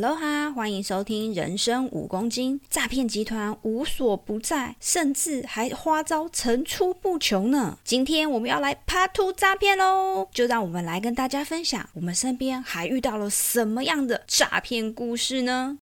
Hello 哈，欢迎收听《人生五公斤》。诈骗集团无所不在，甚至还花招层出不穷呢。今天我们要来趴图诈骗喽，就让我们来跟大家分享，我们身边还遇到了什么样的诈骗故事呢？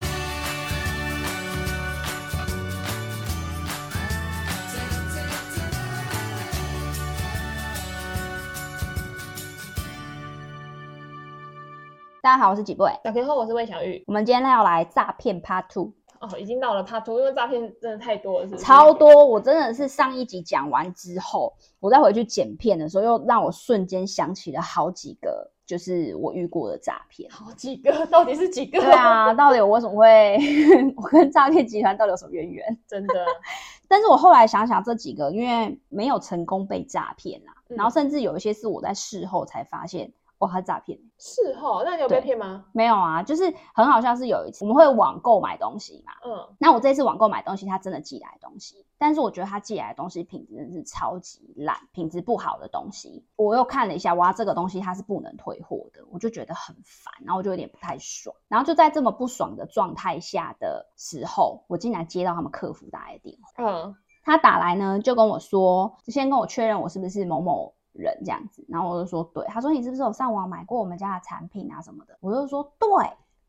大家好，我是几位。小 K 后，我是魏小玉。我们今天要来诈骗 Part Two 哦，已经到了 Part Two，因为诈骗真的太多了是不是，超多。我真的是上一集讲完之后，我再回去剪片的时候，又让我瞬间想起了好几个，就是我遇过的诈骗。好几个，到底是几个？对啊，到底我为什么会 我跟诈骗集团到底有什么渊源？真的。但是我后来想想，这几个因为没有成功被诈骗啊，嗯、然后甚至有一些是我在事后才发现。哦，他诈骗。是哈，那你有被骗吗？没有啊，就是很好笑。是有一次我们会网购买东西嘛，嗯，那我这次网购买东西，他真的寄来的东西，但是我觉得他寄来的东西品质真的是超级烂，品质不好的东西。我又看了一下，哇，这个东西它是不能退货的，我就觉得很烦，然后我就有点不太爽。然后就在这么不爽的状态下的时候，我竟然接到他们客服打来的电话，嗯，他打来呢就跟我说，先跟我确认我是不是某某。人这样子，然后我就说对，他说你是不是有上网买过我们家的产品啊什么的？我就说对，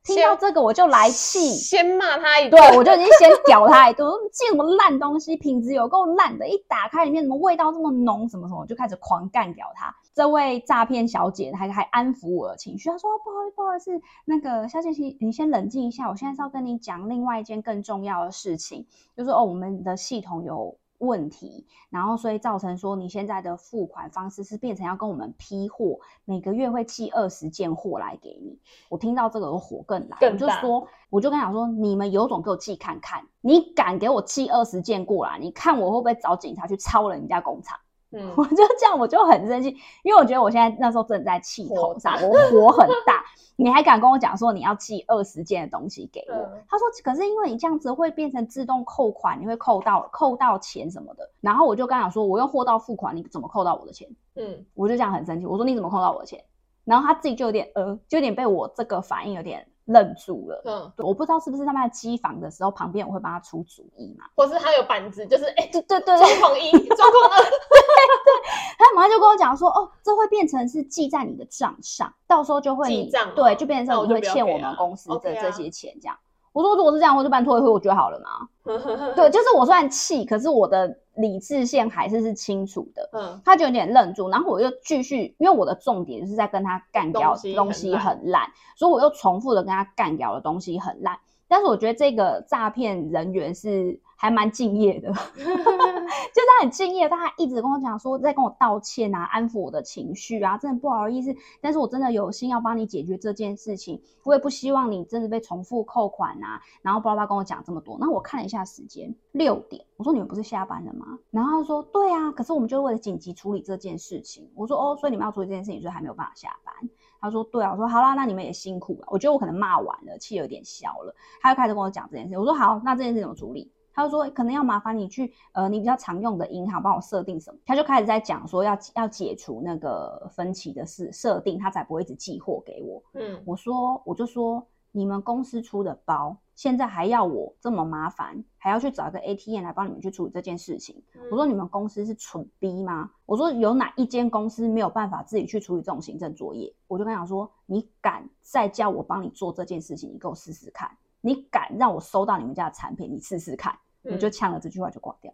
听到这个我就来气，先骂他一顿，对，我就已经先屌他一顿，寄什么烂东西，品质有够烂的，一打开里面怎么味道这么浓，什么什么，就开始狂干掉他。这位诈骗小姐还还安抚我的情绪，她说不好意思，不好意思，那个小姐姐你先冷静一下，我现在是要跟你讲另外一件更重要的事情，就是哦我们的系统有。问题，然后所以造成说你现在的付款方式是变成要跟我们批货，每个月会寄二十件货来给你。我听到这个，我火更大。我就说，我就跟他讲说，你们有种给我寄看看，你敢给我寄二十件过来，你看我会不会找警察去抄人家工厂？嗯，我就这样，我就很生气，因为我觉得我现在那时候正在气头上，我火很大。你还敢跟我讲说你要寄二十件的东西给我？嗯、他说，可是因为你这样子会变成自动扣款，你会扣到扣到钱什么的。然后我就跟他讲说，我用货到付款，你怎么扣到我的钱？嗯，我就这样很生气，我说你怎么扣到我的钱？然后他自己就有点呃，就有点被我这个反应有点。愣住了，嗯，我不知道是不是他们在机房的时候，旁边我会帮他出主意嘛，或是他有板子，就是哎，对对对，状况一，状况二，对对，他马上就跟我讲说，哦，这会变成是记在你的账上，到时候就会记账，对，就变成你会欠我们公司的这些钱，这样。我说如果是这样，我就办退会，我觉得好了嘛。对，就是我虽然气，可是我的理智线还是是清楚的。嗯，他就有点愣住，然后我又继续，因为我的重点就是在跟他干掉东西，很烂，所以我又重复的跟他干掉的东西很烂。但是我觉得这个诈骗人员是还蛮敬业的，很敬业，他还一直跟我讲说在跟我道歉啊，安抚我的情绪啊，真的不好意思，但是我真的有心要帮你解决这件事情，我也不希望你真的被重复扣款啊，然后巴拉巴跟我讲这么多，那我看了一下时间，六点，我说你们不是下班了吗？然后他说对啊，可是我们就是为了紧急处理这件事情，我说哦，所以你们要处理这件事情，所以还没有办法下班。他说对啊，我说好啦，那你们也辛苦了。我觉得我可能骂完了，气有点消了。他就开始跟我讲这件事。我说好，那这件事怎么处理？他就说可能要麻烦你去呃你比较常用的银行帮我设定什么。他就开始在讲说要要解除那个分歧的事设定，他才不会一直寄货给我。嗯，我说我就说你们公司出的包。现在还要我这么麻烦，还要去找一个 ATM 来帮你们去处理这件事情。嗯、我说你们公司是蠢逼吗？我说有哪一间公司没有办法自己去处理这种行政作业？我就跟他讲说，你敢再叫我帮你做这件事情，你给我试试看。你敢让我收到你们家的产品，你试试看。我、嗯、就呛了这句话就挂掉。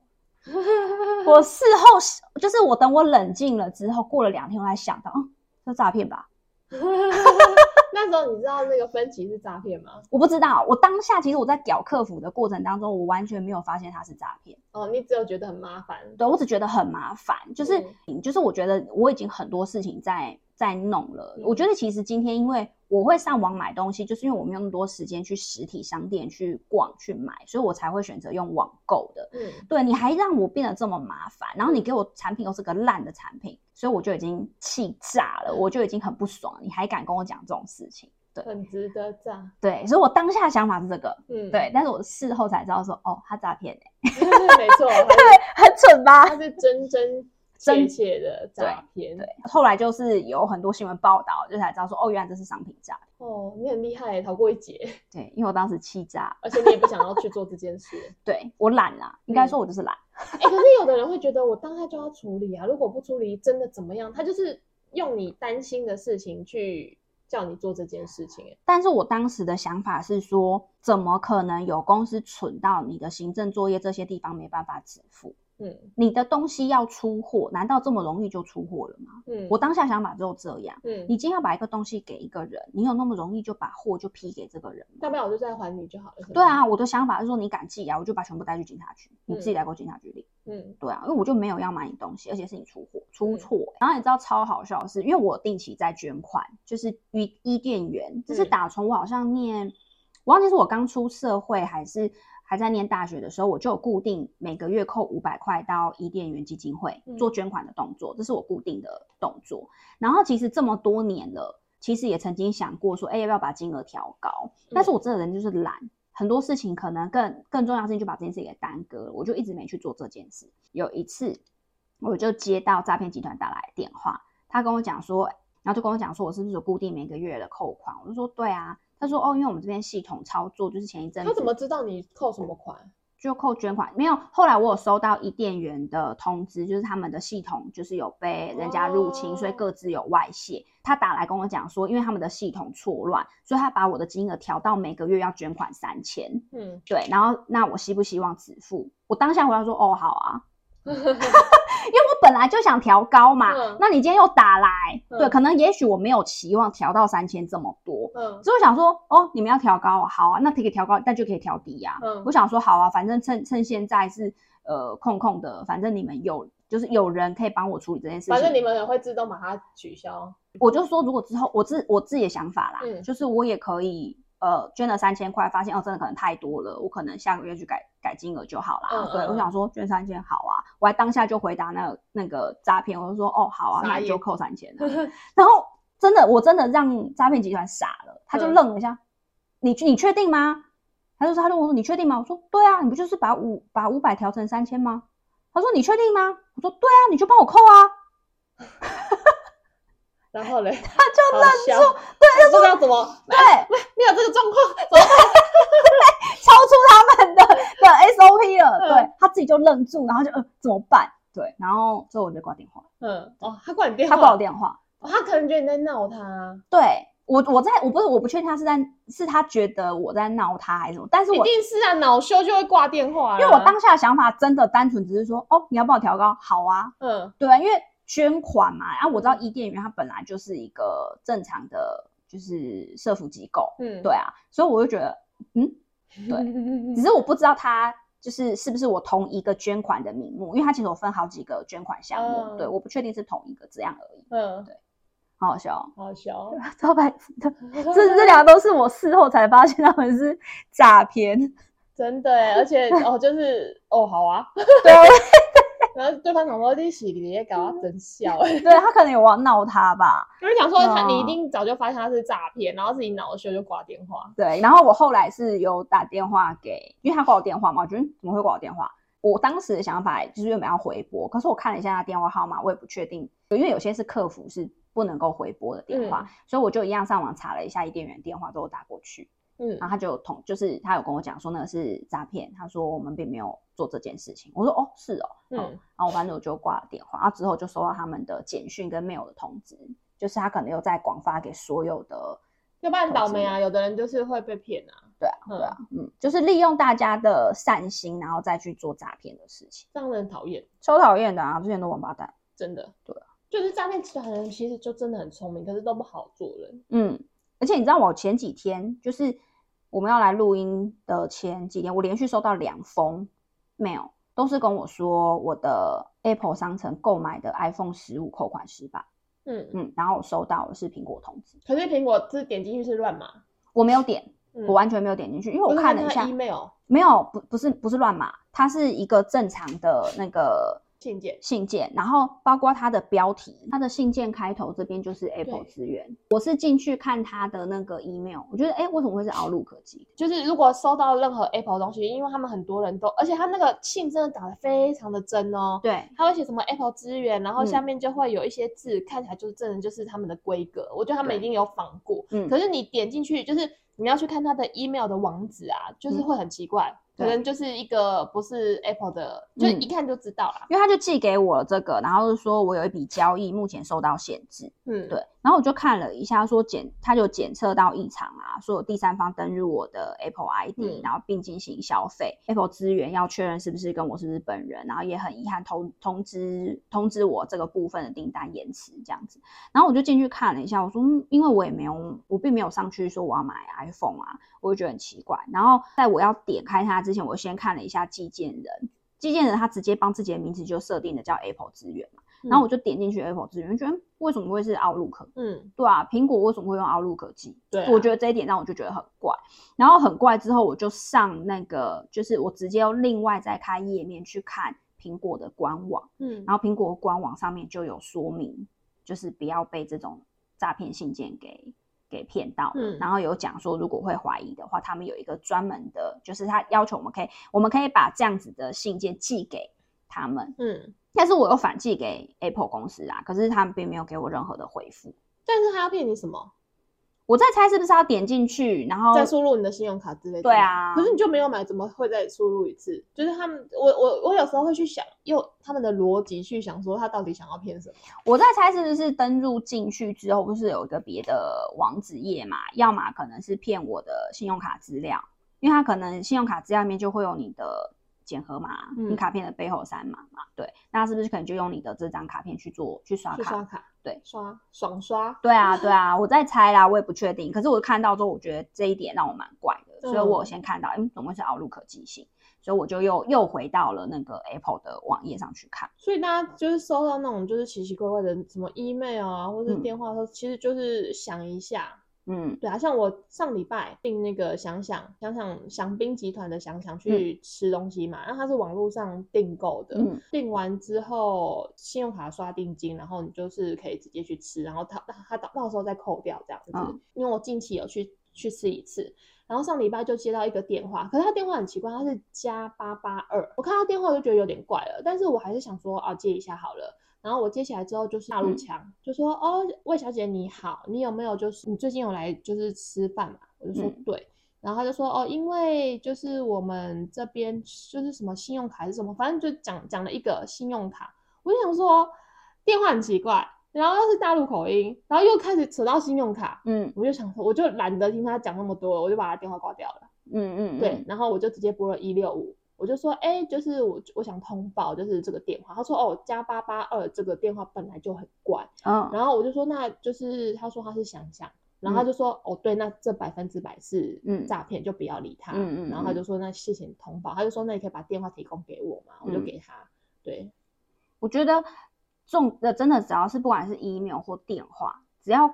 我事后就是我等我冷静了之后，过了两天我才想到，嗯，这诈骗吧。那时候你知道那个分歧是诈骗吗？我不知道，我当下其实我在屌客服的过程当中，我完全没有发现他是诈骗。哦，你只有觉得很麻烦。对，我只觉得很麻烦，就是、嗯、就是我觉得我已经很多事情在在弄了。嗯、我觉得其实今天因为我会上网买东西，就是因为我没有那么多时间去实体商店去逛去买，所以我才会选择用网购的。嗯，对，你还让我变得这么麻烦，然后你给我产品又是个烂的产品。所以我就已经气炸了，我就已经很不爽，你还敢跟我讲这种事情？对，很值得炸。对，所以我当下的想法是这个，嗯，对，但是我事后才知道说，哦，他诈骗哎，没错，对，很蠢吧？他是真真确切的诈骗。对，对，后来就是有很多新闻报道，就才知道说，哦，原来这是商品诈。哦，你很厉害，逃过一劫。对，因为我当时气炸，而且你也不想要去做这件事。对，我懒啦，应该说我就是懒。哎、嗯欸，可是有的人会觉得我当下就要处理啊，如果不处理，真的怎么样？他就是用你担心的事情去叫你做这件事情。但是我当时的想法是说，怎么可能有公司蠢到你的行政作业这些地方没办法支付？嗯，你的东西要出货，难道这么容易就出货了吗？嗯，我当下想法只有这样。嗯，你今天要把一个东西给一个人，你有那么容易就把货就批给这个人吗？大不了我就再还你就好了。对啊，我的想法是说，你敢寄啊，我就把全部带去警察局，你自己来过警察局领。嗯，对啊，因为我就没有要买你东西，而且是你出货出错。嗯，然后你知道超好笑的是，因为我定期在捐款，就是伊伊甸园，这是打从我好像念，我忘记是我刚出社会还是。还在念大学的时候，我就有固定每个月扣五百块到伊甸园基金会做捐款的动作，这是我固定的动作。然后其实这么多年了，其实也曾经想过说，哎，要不要把金额调高？但是我这个人就是懒，很多事情可能更更重要的事情就把这件事给耽搁了，我就一直没去做这件事。有一次，我就接到诈骗集团打来的电话，他跟我讲说，然后就跟我讲说，我是不是有固定每个月的扣款？我就说对啊。他说：“哦，因为我们这边系统操作，就是前一阵子他怎么知道你扣什么款？就扣捐款，没有。后来我有收到伊甸缘的通知，就是他们的系统就是有被人家入侵，哦、所以各自有外泄。他打来跟我讲说，因为他们的系统错乱，所以他把我的金额调到每个月要捐款三千。嗯，对。然后那我希不希望止付？我当下回答说：哦，好啊。”因为我本来就想调高嘛，嗯、那你今天又打来，嗯、对，可能也许我没有期望调到三千这么多，嗯，所以我想说，哦，你们要调高，好啊，那可以调高，那就可以调低呀、啊。嗯，我想说，好啊，反正趁趁现在是呃空空的，反正你们有就是有人可以帮我处理这件事情，反正你们也会自动把它取消。我就说，如果之后我自我自己的想法啦，嗯，就是我也可以。呃，捐了三千块，发现哦，真的可能太多了，我可能下个月去改改金额就好啦。嗯、对，我想说捐三千好啊，我还当下就回答那个那个诈骗，我就说哦好啊，那就扣三千了。然后真的，我真的让诈骗集团傻了，他就愣了一下，嗯、你你确定吗？他就说他就问我说你确定吗？我说对啊，你不就是把五把五百调成三千吗？他说你确定吗？我说对啊，你就帮我扣啊。然后嘞，他就愣住，对，他说要怎么？对，没有这个状况，怎么办？超出他们的的 SOP 了。对，他自己就愣住，然后就呃怎么办？对，然后之后我就挂电话。嗯，哦，他挂你电话，他挂我电话，他可能觉得你在闹他。对我，我在我不是我不确定他是在是他觉得我在闹他还是什么，但是我一定是啊，恼羞就会挂电话。因为我当下的想法真的单纯只是说，哦，你要帮我调高，好啊，嗯，对，因为。捐款嘛，然后我知道伊甸园它本来就是一个正常的，就是社福机构，嗯，对啊，所以我就觉得，嗯，对，只是我不知道它就是是不是我同一个捐款的名目，因为它其实我分好几个捐款项目，嗯、对，我不确定是同一个这样而已，嗯，对，好好笑，好好笑，超白痴的，这这两个都是我事后才发现他们是诈骗，真的，而且哦，就是哦，好啊，对。然后对方想说，你是你也搞他真笑，对他可能有要闹他吧，就是想说他你一定早就发现他是诈骗，然后自己恼羞就挂电话。对，然后我后来是有打电话给，因为他挂我电话嘛，我觉得怎么会挂我电话？我当时的想法就是原本要回拨，可是我看了一下他电话号码，我也不确定，因为有些是客服是不能够回拨的电话，嗯、所以我就一样上网查了一下伊甸园电话，之后打过去。嗯，然后他就同，就是他有跟我讲说那个是诈骗，他说我们并没有做这件事情。我说哦，是哦，嗯，然后我反正我就挂了电话，然后之后就收到他们的简讯跟 mail 的通知，就是他可能又在广发给所有的，要不然倒霉啊，有的人就是会被骗啊，对啊，对啊，嗯，就是利用大家的善心，然后再去做诈骗的事情，这样人讨厌，超讨厌的啊，之前都王八蛋，真的，对啊，就是诈骗集团人其实就真的很聪明，可是都不好做人，嗯。而且你知道，我前几天就是我们要来录音的前几天，我连续收到两封 mail，都是跟我说我的 Apple 商城购买的 iPhone 十五扣款失败。嗯嗯，然后我收到的是苹果通知，可是苹果是点进去是乱码，我没有点，嗯、我完全没有点进去，因为我看了一下 email，没有，不不是不是乱码，它是一个正常的那个。信件，信件，然后包括它的标题，它的信件开头这边就是 Apple 资源。我是进去看它的那个 email，我觉得，哎，为什么会是 Outlook 寄？就是如果收到任何 Apple 东西，因为他们很多人都，而且他那个信真的打得非常的真哦。对，他会写什么 Apple 资源，然后下面就会有一些字，嗯、看起来就是真的就是他们的规格。我觉得他们一定有仿过。嗯，可是你点进去，就是你要去看他的 email 的网址啊，就是会很奇怪。嗯可能就是一个不是 Apple 的，就一看就知道了，因为他就寄给我这个，然后就说我有一笔交易目前受到限制，嗯，对。然后我就看了一下，说检，他就检测到异常啊，说有第三方登入我的 Apple ID，嗯，然后并进行消费，Apple 资源要确认是不是跟我是不是本人，然后也很遗憾通通知通知我这个部分的订单延迟这样子。然后我就进去看了一下，我说，嗯，因为我也没有，我并没有上去说我要买 iPhone 啊，我就觉得很奇怪。然后在我要点开它之前，我先看了一下寄件人，寄件人他直接帮自己的名字就设定的叫 Apple 资源嘛。然后我就点进去 Apple 资源，觉得为什么会是 Outlook？嗯，对啊，苹果为什么会用 Outlook 寄？对、啊，我觉得这一点让我就觉得很怪。然后很怪之后，我就上那个，就是我直接要另外再开页面去看苹果的官网。嗯，然后苹果官网上面就有说明，就是不要被这种诈骗信件给给骗到。嗯，然后有讲说，如果会怀疑的话，他们有一个专门的，就是他要求我们可以，我们可以把这样子的信件寄给他们。嗯。但是我又反寄给 Apple 公司啊，可是他们并没有给我任何的回复。但是他要骗你什么？我在猜是不是要点进去，然后再输入你的信用卡之类的？对啊。可是你就没有买，怎么会再输入一次？就是他们，我我我有时候会去想，用他们的逻辑去想，说他到底想要骗什么？我在猜是不是登入进去之后，不是有一个别的网址页嘛？要么可能是骗我的信用卡资料，因为他可能信用卡资料里面就会有你的。检核码，你卡片的背后三码嘛？对，那是不是可能就用你的这张卡片去做去刷卡？刷卡，对，刷爽刷。对啊，对啊，我在猜啦，我也不确定。可是我看到之后，我觉得这一点让我蛮怪的，嗯、所以我先看到，嗯，怎么会是 Outlook 寄信？所以我就又又回到了那个 Apple 的网页上去看。所以大家就是收到那种就是奇奇怪怪的什么 email 啊，或者是电话的时候，嗯、其实就是想一下。嗯，对啊，像我上礼拜订那个想想想想祥兵集团的想想去吃东西嘛，然后它是网络上订购的，嗯，订完之后信用卡刷定金，然后你就是可以直接去吃，然后他他到到时候再扣掉这样子。嗯，因为我近期有去去吃一次，然后上礼拜就接到一个电话，可是他电话很奇怪，他是加八八二，我看到电话我就觉得有点怪了，但是我还是想说啊接一下好了。然后我接起来之后就是大陆腔，嗯、就说哦，魏小姐你好，你有没有就是你最近有来就是吃饭嘛？我就说对，嗯、然后他就说哦，因为就是我们这边就是什么信用卡还是什么，反正就讲讲了一个信用卡。我就想说电话很奇怪，然后又是大陆口音，然后又开始扯到信用卡，嗯，我就想说我就懒得听他讲那么多，我就把他电话挂掉了。嗯嗯，嗯对，然后我就直接拨了一六五。我就说，哎、欸，就是我我想通报，就是这个电话。他说，哦，加八八二这个电话本来就很怪。嗯，然后我就说，那就是他说他是想想，然后他就说，嗯、哦，对，那这百分之百是诈骗，嗯、就不要理他。嗯嗯。然后他就说，那谢谢你通报。他就说，那你可以把电话提供给我嘛？我就给他。对，我觉得重的真的只要是不管是 email 或电话，只要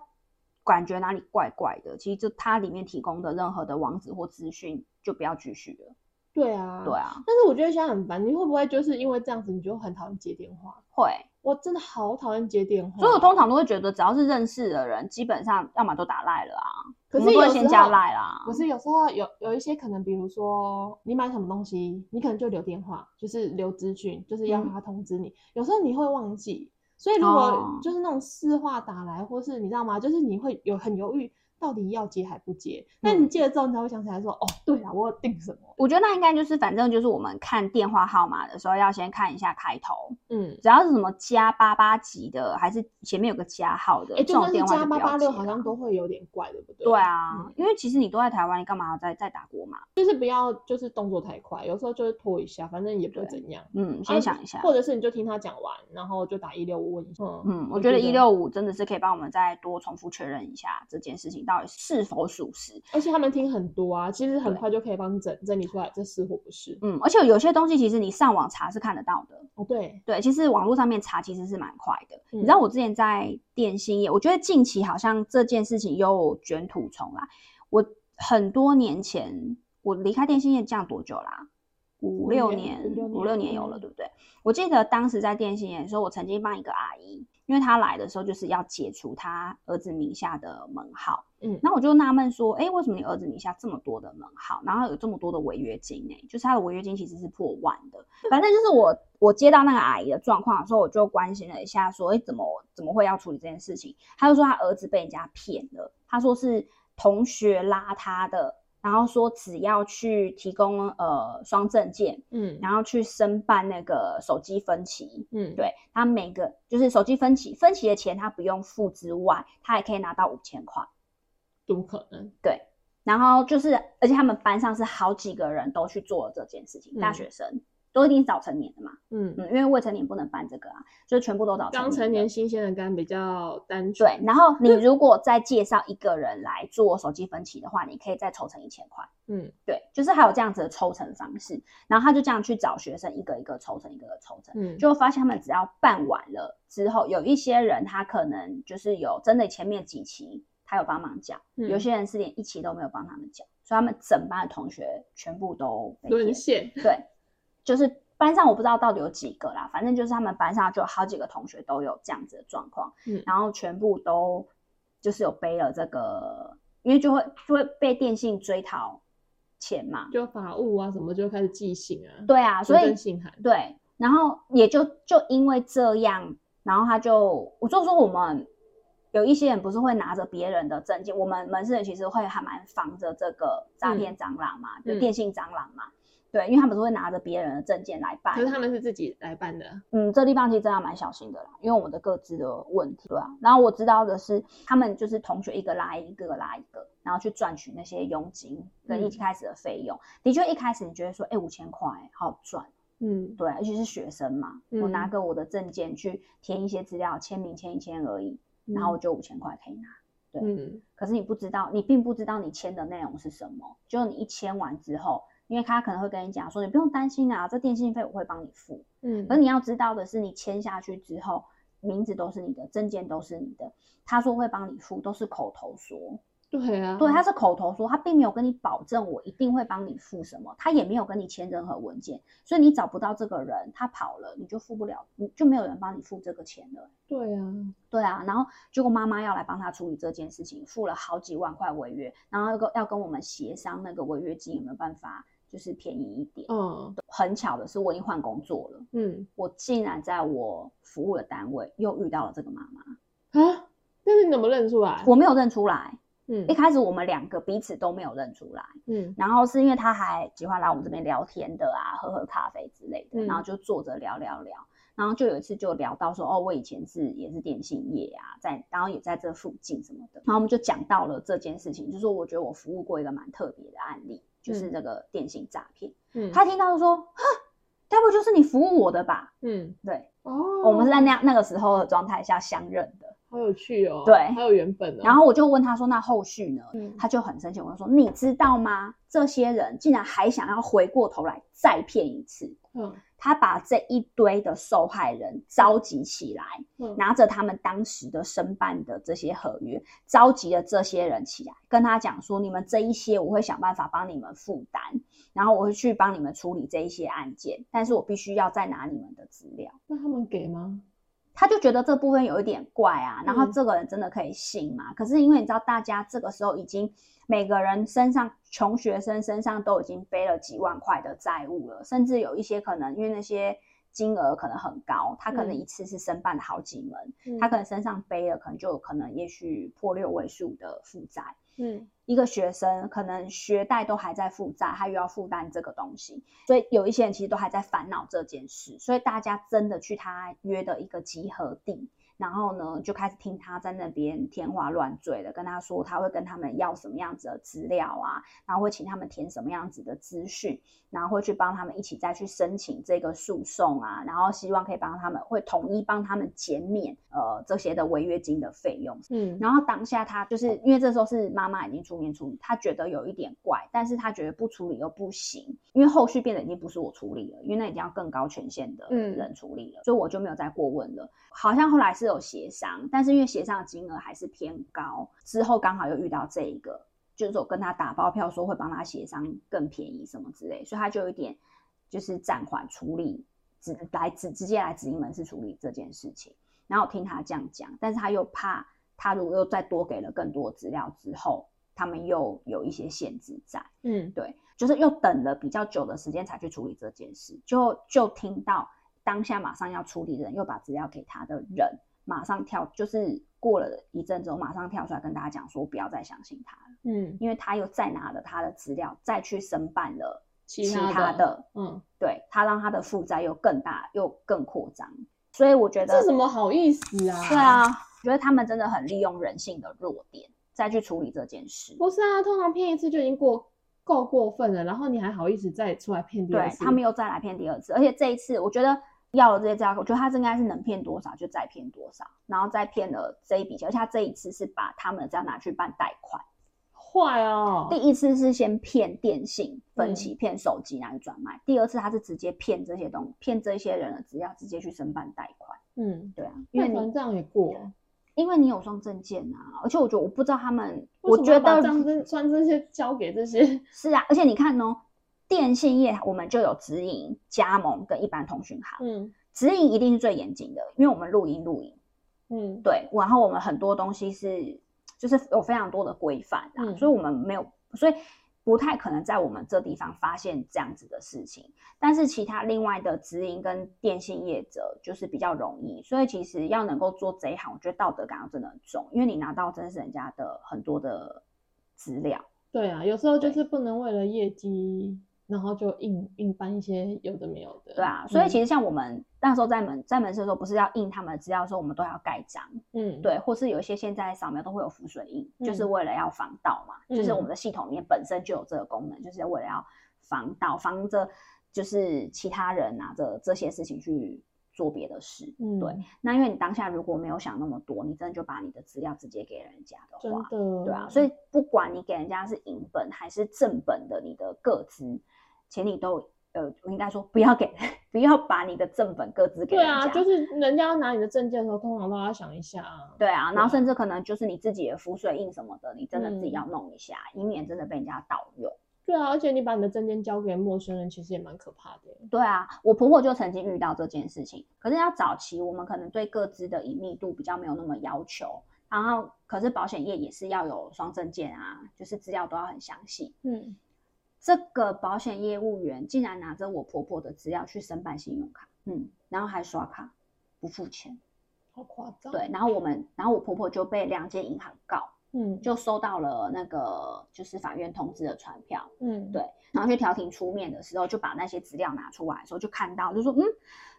感觉哪里怪怪的，其实就它里面提供的任何的网址或资讯，就不要继续了。对啊，对啊，但是我觉得现在很烦，你会不会就是因为这样子，你就很讨厌接电话？会，我真的好讨厌接电话。所以我通常都会觉得，只要是认识的人，基本上要么都打赖了啊，可是有会先加赖啦。可是有时候有有一些可能，比如说你买什么东西，你可能就留电话，就是留资讯，就是要他通知你。嗯、有时候你会忘记，所以如果就是那种市话打来，或是你知道吗？就是你会有很犹豫。到底要接还不接？那你接了之后，你才会想起来说：“嗯、哦，对啊，我要订什么？”我觉得那应该就是，反正就是我们看电话号码的时候，要先看一下开头。嗯，只要是什么加八八几的，还是前面有个加号的，哎、欸，这种电话。加八八六好像都会有点怪，对不对？对啊，嗯、因为其实你都在台湾，你干嘛要再再打国码？就是不要，就是动作太快，有时候就是拖一下，反正也不会怎样。嗯，先想一下、啊，或者是你就听他讲完，然后就打一六五问一下。嗯嗯，我觉得一六五真的是可以帮我们再多重复确认一下这件事情到底是否。属实，而且他们听很多啊，其实很快就可以帮你整整理出来，这是或不是。嗯，而且有些东西其实你上网查是看得到的。哦，对对，其实网络上面查其实是蛮快的。嗯、你知道我之前在电信业，我觉得近期好像这件事情又卷土重来。我很多年前我离开电信业这样多久啦？五六年，五六年有了，对不对？我记得当时在电信业的时候，我曾经帮一个阿姨，因为他来的时候就是要解除他儿子名下的门号，嗯，然后我就纳闷说，哎，为什么你儿子名下这么多的门号，然后有这么多的违约金呢？就是他的违约金其实是破万的。反正就是我我接到那个阿姨的状况的时候，我就关心了一下，说，哎，怎么怎么会要处理这件事情？他就说他儿子被人家骗了，他说是同学拉他的。然后说只要去提供呃双证件，嗯，然后去申办那个手机分期，嗯，对，他每个就是手机分期分期的钱他不用付之外，他还可以拿到五千块，怎么可能？对，然后就是而且他们班上是好几个人都去做了这件事情，嗯、大学生。都一定是早成年的嘛，嗯嗯，因为未成年不能办这个啊，就全部都早成年。刚成年新鲜的肝比较单纯。对，然后 你如果再介绍一个人来做手机分期的话，你可以再抽成一千块。嗯，对，就是还有这样子的抽成方式。然后他就这样去找学生，一个一个抽成，一个一个抽成。嗯，就会发现他们只要办完了之后，有一些人他可能就是有真的前面几期他有帮忙讲，嗯，有些人是连一期都没有帮他们讲，所以他们整班的同学全部都沦陷。对。就是班上我不知道到底有几个啦，反正就是他们班上就有好几个同学都有这样子的状况，嗯，然后全部都就是有背了这个，因为就会就会被电信追讨钱嘛，就法务啊什么就开始寄信啊，对啊，所以信函对，然后也就就因为这样，然后他就我就说我们有一些人不是会拿着别人的证件，我们门市人其实会还蛮防着这个诈骗蟑螂嘛，嗯、就电信蟑螂嘛。嗯对，因为他们是会拿着别人的证件来办，可是他们是自己来办的。嗯，这地方其实真的蛮小心的啦，因为我们的各自的问题，对吧？然后我知道的是，他们就是同学一个拉一个，拉一个，然后去赚取那些佣金跟一开始的费用。嗯、的确，一开始你觉得说，哎，五千块好好赚，嗯，对，尤其是学生嘛，嗯、我拿个我的证件去填一些资料，签名签一签而已，然后我就五千块可以拿。对，嗯、可是你不知道，你并不知道你签的内容是什么，就你一签完之后。因为他可能会跟你讲说，你不用担心啊，这电信费我会帮你付。嗯，而你要知道的是，你签下去之后，名字都是你的，证件都是你的。他说会帮你付，都是口头说。对啊，对，他是口头说，他并没有跟你保证我一定会帮你付什么，他也没有跟你签任何文件，所以你找不到这个人，他跑了，你就付不了，你就没有人帮你付这个钱了。对啊，对啊，然后结果妈妈要来帮他处理这件事情，付了好几万块违约，然后要跟要跟我们协商那个违约金有没有办法。就是便宜一点，嗯，很巧的是我已经换工作了，嗯，我竟然在我服务的单位又遇到了这个妈妈啊，但是你怎么认出来？我没有认出来，嗯，一开始我们两个彼此都没有认出来，嗯，然后是因为他还喜欢来我们这边聊天的啊，喝喝咖啡之类的，嗯，然后就坐着聊聊聊，然后就有一次就聊到说，哦，我以前是也是电信业啊，在然后也在这附近什么的，然后我们就讲到了这件事情，就是说我觉得我服务过一个蛮特别的案例。就是这个电信诈骗，嗯，他听到就说，哈，该不就是你服务我的吧？嗯，对，哦，我们是在那样那个时候的状态下相认的，好有趣哦，对，还有原本哦。然后我就问他说，那后续呢？嗯，他就很生气，我就说，你知道吗？这些人竟然还想要回过头来再骗一次，嗯。他把这一堆的受害人召集起来，嗯、拿着他们当时的申办的这些合约，召集了这些人起来，跟他讲说：“你们这一些我会想办法帮你们负担，然后我会去帮你们处理这一些案件，但是我必须要再拿你们的资料。”那他们给吗？他就觉得这部分有一点怪啊，然后这个人真的可以信吗？嗯、可是因为你知道，大家这个时候已经每个人身上，穷学生身上都已经背了几万块的债务了，甚至有一些可能因为那些金额可能很高，他可能一次是申办了好几门，嗯、他可能身上背了可能就可能也许破六位数的负债。嗯，一个学生可能学贷都还在负债，他又要负担这个东西，所以有一些人其实都还在烦恼这件事，所以大家真的去他约的一个集合地。然后呢，就开始听他在那边天花乱坠的跟他说，他会跟他们要什么样子的资料啊，然后会请他们填什么样子的资讯，然后会去帮他们一起再去申请这个诉讼啊，然后希望可以帮他们，会统一帮他们减免呃这些的违约金的费用。嗯，然后当下他就是因为这时候是妈妈已经出面处理，他觉得有一点怪，但是他觉得不处理又不行，因为后续变得已经不是我处理了，因为那已经要更高权限的人处理了，嗯，所以我就没有再过问了。好像后来是。有协商，但是因为协商的金额还是偏高，之后刚好又遇到这一个，就是我跟他打包票说会帮他协商更便宜什么之类，所以他就有点就是暂缓处理，直来直直接来直营门市处理这件事情。然后我听他这样讲，但是他又怕他如果又再多给了更多资料之后，他们又有一些限制在。嗯，对，就是又等了比较久的时间才去处理这件事，就就听到当下马上要处理的人又把资料给他的人，马上跳，就是过了一阵子，我马上跳出来跟大家讲说，不要再相信他了。嗯，因为他又再拿了他的资料，再去申办了。其他，的，嗯，对，他让他的负债又更大，又更扩张，所以我觉得这怎么好意思啊？对啊，我觉得他们真的很利用人性的弱点再去处理这件事。不是啊，通常骗一次就已经过够过分了，然后你还好意思再出来骗第二次？对，他们又再来骗第二次，而且这一次我觉得要了这些资料，我觉得他应该是能骗多少就再骗多少，然后再骗了这一笔钱，而且他这一次是把他们的资料拿去办贷款。坏哦！第一次是先骗电信分期，骗手机拿去转卖；第二次他是直接骗这些东西，骗这些人的资料，直接去申办贷款。嗯，对啊，因为你这样也过，因为你有双证件啊。而且我觉得我不知道他们，我觉得双证双这些交给这些是啊。而且你看哦，电信业我们就有直营、加盟跟一般通讯行。嗯，直营一定是最严谨的，因为我们录音录影。嗯，对，然后我们很多东西是。就是有非常多的规范啊，嗯，所以我们没有，所以不太可能在我们这地方发现这样子的事情。但是其他另外的直营跟电信业者就是比较容易，所以其实要能够做这一行，我觉得道德感要真的很重，因为你拿到真的是人家的很多的资料。对啊，有时候就是不能为了业绩。然后就印印办一些有的没有的，对啊，所以其实像我们、嗯、那时候在门在门市的时候，不是要印他们的资料的时候，我们都要盖章，嗯，对，或是有一些现在扫描都会有浮水印，嗯、就是为了要防盗嘛、嗯，就是我们的系统里面本身就有这个功能，就是为了要防盗，防着就是其他人拿着这些事情去做别的事，嗯，对。那因为你当下如果没有想那么多，你真的就把你的资料直接给人家的话，真的，对啊，所以不管你给人家是影本还是正本的，你的个资。请你都呃，我应该说不要给，不要把你的正本个资给人家。对啊，就是人家要拿你的证件的时候，通常都要想一下啊。对啊，然后甚至可能就是你自己的浮水印什么的，你真的自己要弄一下，嗯、以免真的被人家盗用。对啊，而且你把你的证件交给陌生人，其实也蛮可怕的。对啊，我婆婆就曾经遇到这件事情。可是要早期，我们可能对各自的隐秘度比较没有那么要求，然后可是保险业也是要有双证件啊，就是资料都要很详细。嗯。这个保险业务员竟然拿着我婆婆的资料去申办信用卡，嗯，然后还刷卡不付钱，好夸张。对，然后我们，然后我婆婆就被两间银行告，嗯，就收到了那个就是法院通知的传票，嗯，对，然后去调停出面的时候，就把那些资料拿出来的时候，就看到就说，嗯，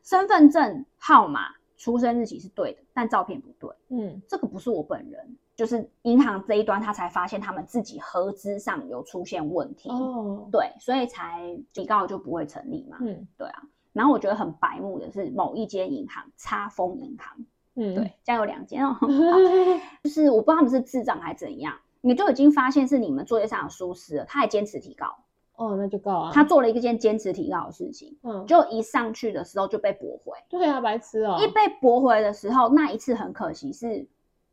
身份证号码、出生日期是对的，但照片不对，嗯，这个不是我本人。就是银行这一端，他才发现他们自己合资上有出现问题，哦，对，所以才提告就不会成立嘛，嗯，对啊。然后我觉得很白目的是某一间银行，叉风银行，嗯，对，家有两间哦，就是我不知道他们是智障还是怎样，你就已经发现是你们作业上有疏失了，他还坚持提高，哦，那就告啊。他做了一件坚持提高的事情，嗯，就一上去的时候就被驳回，对啊，白痴哦，一被驳回的时候，那一次很可惜是。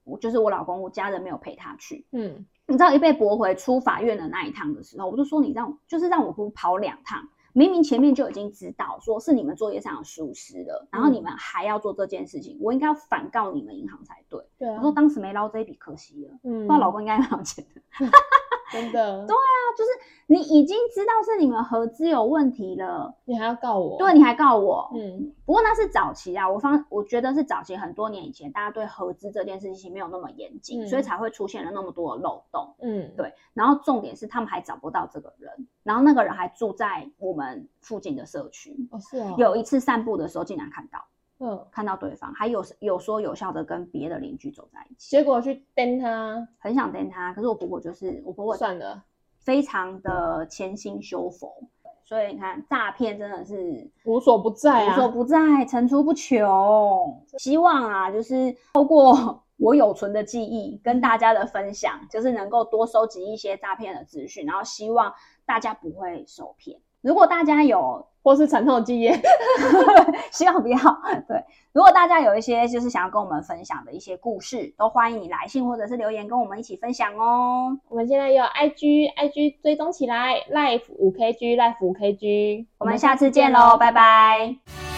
我就是我老公，我家人没有陪他去。嗯，你知道一被驳回出法院的那一趟的时候，我就说你让，就是让我不跑两趟。明明前面就已经知道说是你们作业上有疏失了，然后你们还要做这件事情，我应该要反告你们银行才对。对啊，我说当时没捞这一笔，可惜了。嗯，那老公应该蛮有钱的。真的，对啊，就是你已经知道是你们合资有问题了，你还要告我？对，你还告我？嗯，不过那是早期啊，我方我觉得是早期很多年以前，大家对合资这件事情没有那么严谨，嗯，所以才会出现了那么多的漏洞。嗯，对。然后重点是他们还找不到这个人，然后那个人还住在我们附近的社区。哦，是啊。有一次散步的时候，竟然看到。嗯，看到对方还有有说有笑的跟别的邻居走在一起，结果去盯他，很想盯他，可是我婆婆就是我婆婆算了，非常的潜心修佛，所以你看诈骗真的是无所不在啊，无所不在，层出不穷。希望啊，就是透过 我有存的记忆跟大家的分享，就是能够多收集一些诈骗的资讯，然后希望大家不会受骗。如果大家有 或是惨痛经验，希望不要。对，如果大家有一些就是想要跟我们分享的一些故事，都欢迎你来信或者是留言跟我们一起分享哦。我们现在有 IG，IG 追踪起来，Life 五 KG，Life 五 KG，我们下次见喽，拜拜。